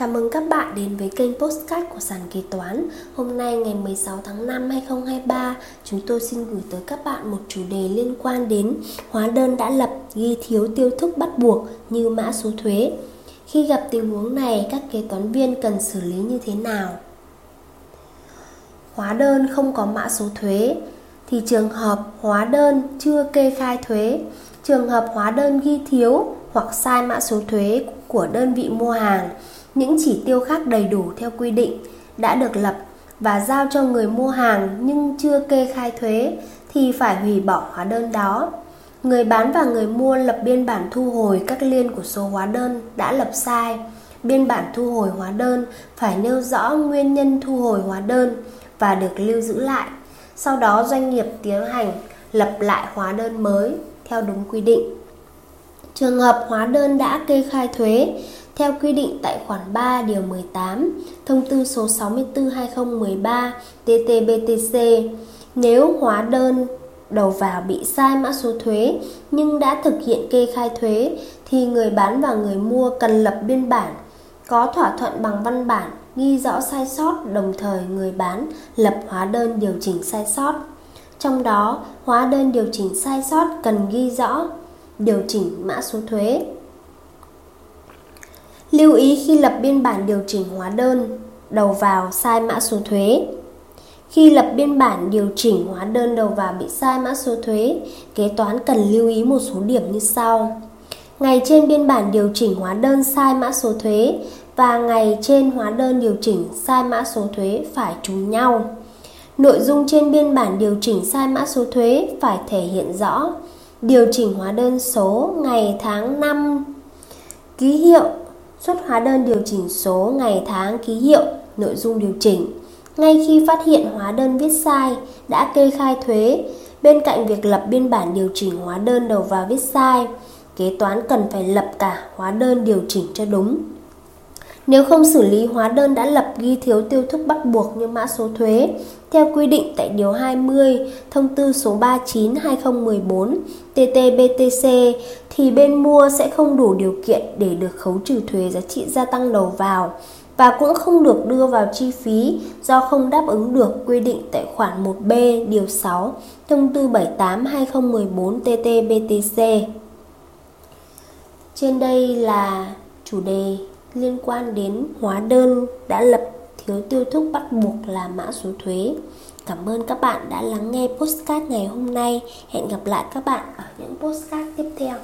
Chào mừng các bạn đến với kênh Postcard của Sàn Kế Toán. Hôm nay, ngày 16 tháng 5 2023 Chúng tôi xin gửi tới các bạn một chủ đề liên quan đến Hóa đơn đã lập, ghi thiếu tiêu thức bắt buộc như mã số thuế. Khi gặp tình huống này, các kế toán viên cần xử lý như thế nào? Hóa đơn không có mã số thuế. Thì trường hợp hóa đơn chưa kê khai thuế, Trường hợp hóa đơn ghi thiếu hoặc sai mã số thuế của đơn vị mua hàng những chỉ tiêu khác đầy đủ theo quy định đã được lập và giao cho người mua hàng nhưng chưa kê khai thuế thì phải hủy bỏ hóa đơn đó. Người bán và người mua lập biên bản thu hồi các liên của số hóa đơn đã lập sai. Biên bản thu hồi hóa đơn phải nêu rõ nguyên nhân thu hồi hóa đơn và được lưu giữ lại. Sau đó doanh nghiệp tiến hành lập lại hóa đơn mới theo đúng quy định. Trường hợp hóa đơn đã kê khai thuế theo quy định tại khoản 3 điều 18 Thông tư số 64/2013 TT-BTC. Nếu hóa đơn đầu vào bị sai mã số thuế nhưng đã thực hiện kê khai thuế thì người bán và người mua cần lập biên bản có thỏa thuận bằng văn bản ghi rõ sai sót đồng thời người bán lập hóa đơn điều chỉnh sai sót. Trong đó, hóa đơn điều chỉnh sai sót cần ghi rõ điều chỉnh mã số thuế. Lưu ý khi lập biên bản điều chỉnh hóa đơn đầu vào sai mã số thuế. Khi lập biên bản điều chỉnh hóa đơn đầu vào bị sai mã số thuế, kế toán cần lưu ý một số điểm như sau. Ngày trên biên bản điều chỉnh hóa đơn sai mã số thuế và ngày trên hóa đơn điều chỉnh sai mã số thuế phải trùng nhau. Nội dung trên biên bản điều chỉnh sai mã số thuế phải thể hiện rõ điều chỉnh hóa đơn số ngày tháng năm ký hiệu xuất hóa đơn điều chỉnh số, ngày, tháng, ký hiệu, nội dung điều chỉnh. Ngay khi phát hiện hóa đơn viết sai, đã kê khai thuế, bên cạnh việc lập biên bản điều chỉnh hóa đơn đầu vào viết sai, kế toán cần phải lập cả hóa đơn điều chỉnh cho đúng nếu không xử lý hóa đơn đã lập ghi thiếu tiêu thức bắt buộc như mã số thuế, theo quy định tại Điều 20 Thông tư số 39-2014 TT-BTC thì bên mua sẽ không đủ điều kiện để được khấu trừ thuế giá trị gia tăng đầu vào và cũng không được đưa vào chi phí do không đáp ứng được quy định tại khoản 1B điều 6 Thông tư 78-2014 TT-BTC. Trên đây là chủ đề liên quan đến hóa đơn đã lập thiếu tiêu thúc bắt buộc là mã số thuế. Cảm ơn các bạn đã lắng nghe postcard ngày hôm nay. Hẹn gặp lại các bạn ở những postcard tiếp theo.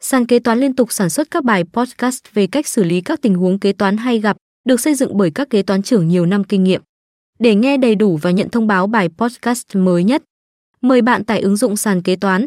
Sàn kế toán liên tục sản xuất các bài podcast về cách xử lý các tình huống kế toán hay gặp, được xây dựng bởi các kế toán trưởng nhiều năm kinh nghiệm. Để nghe đầy đủ và nhận thông báo bài podcast mới nhất, mời bạn tải ứng dụng sàn kế toán,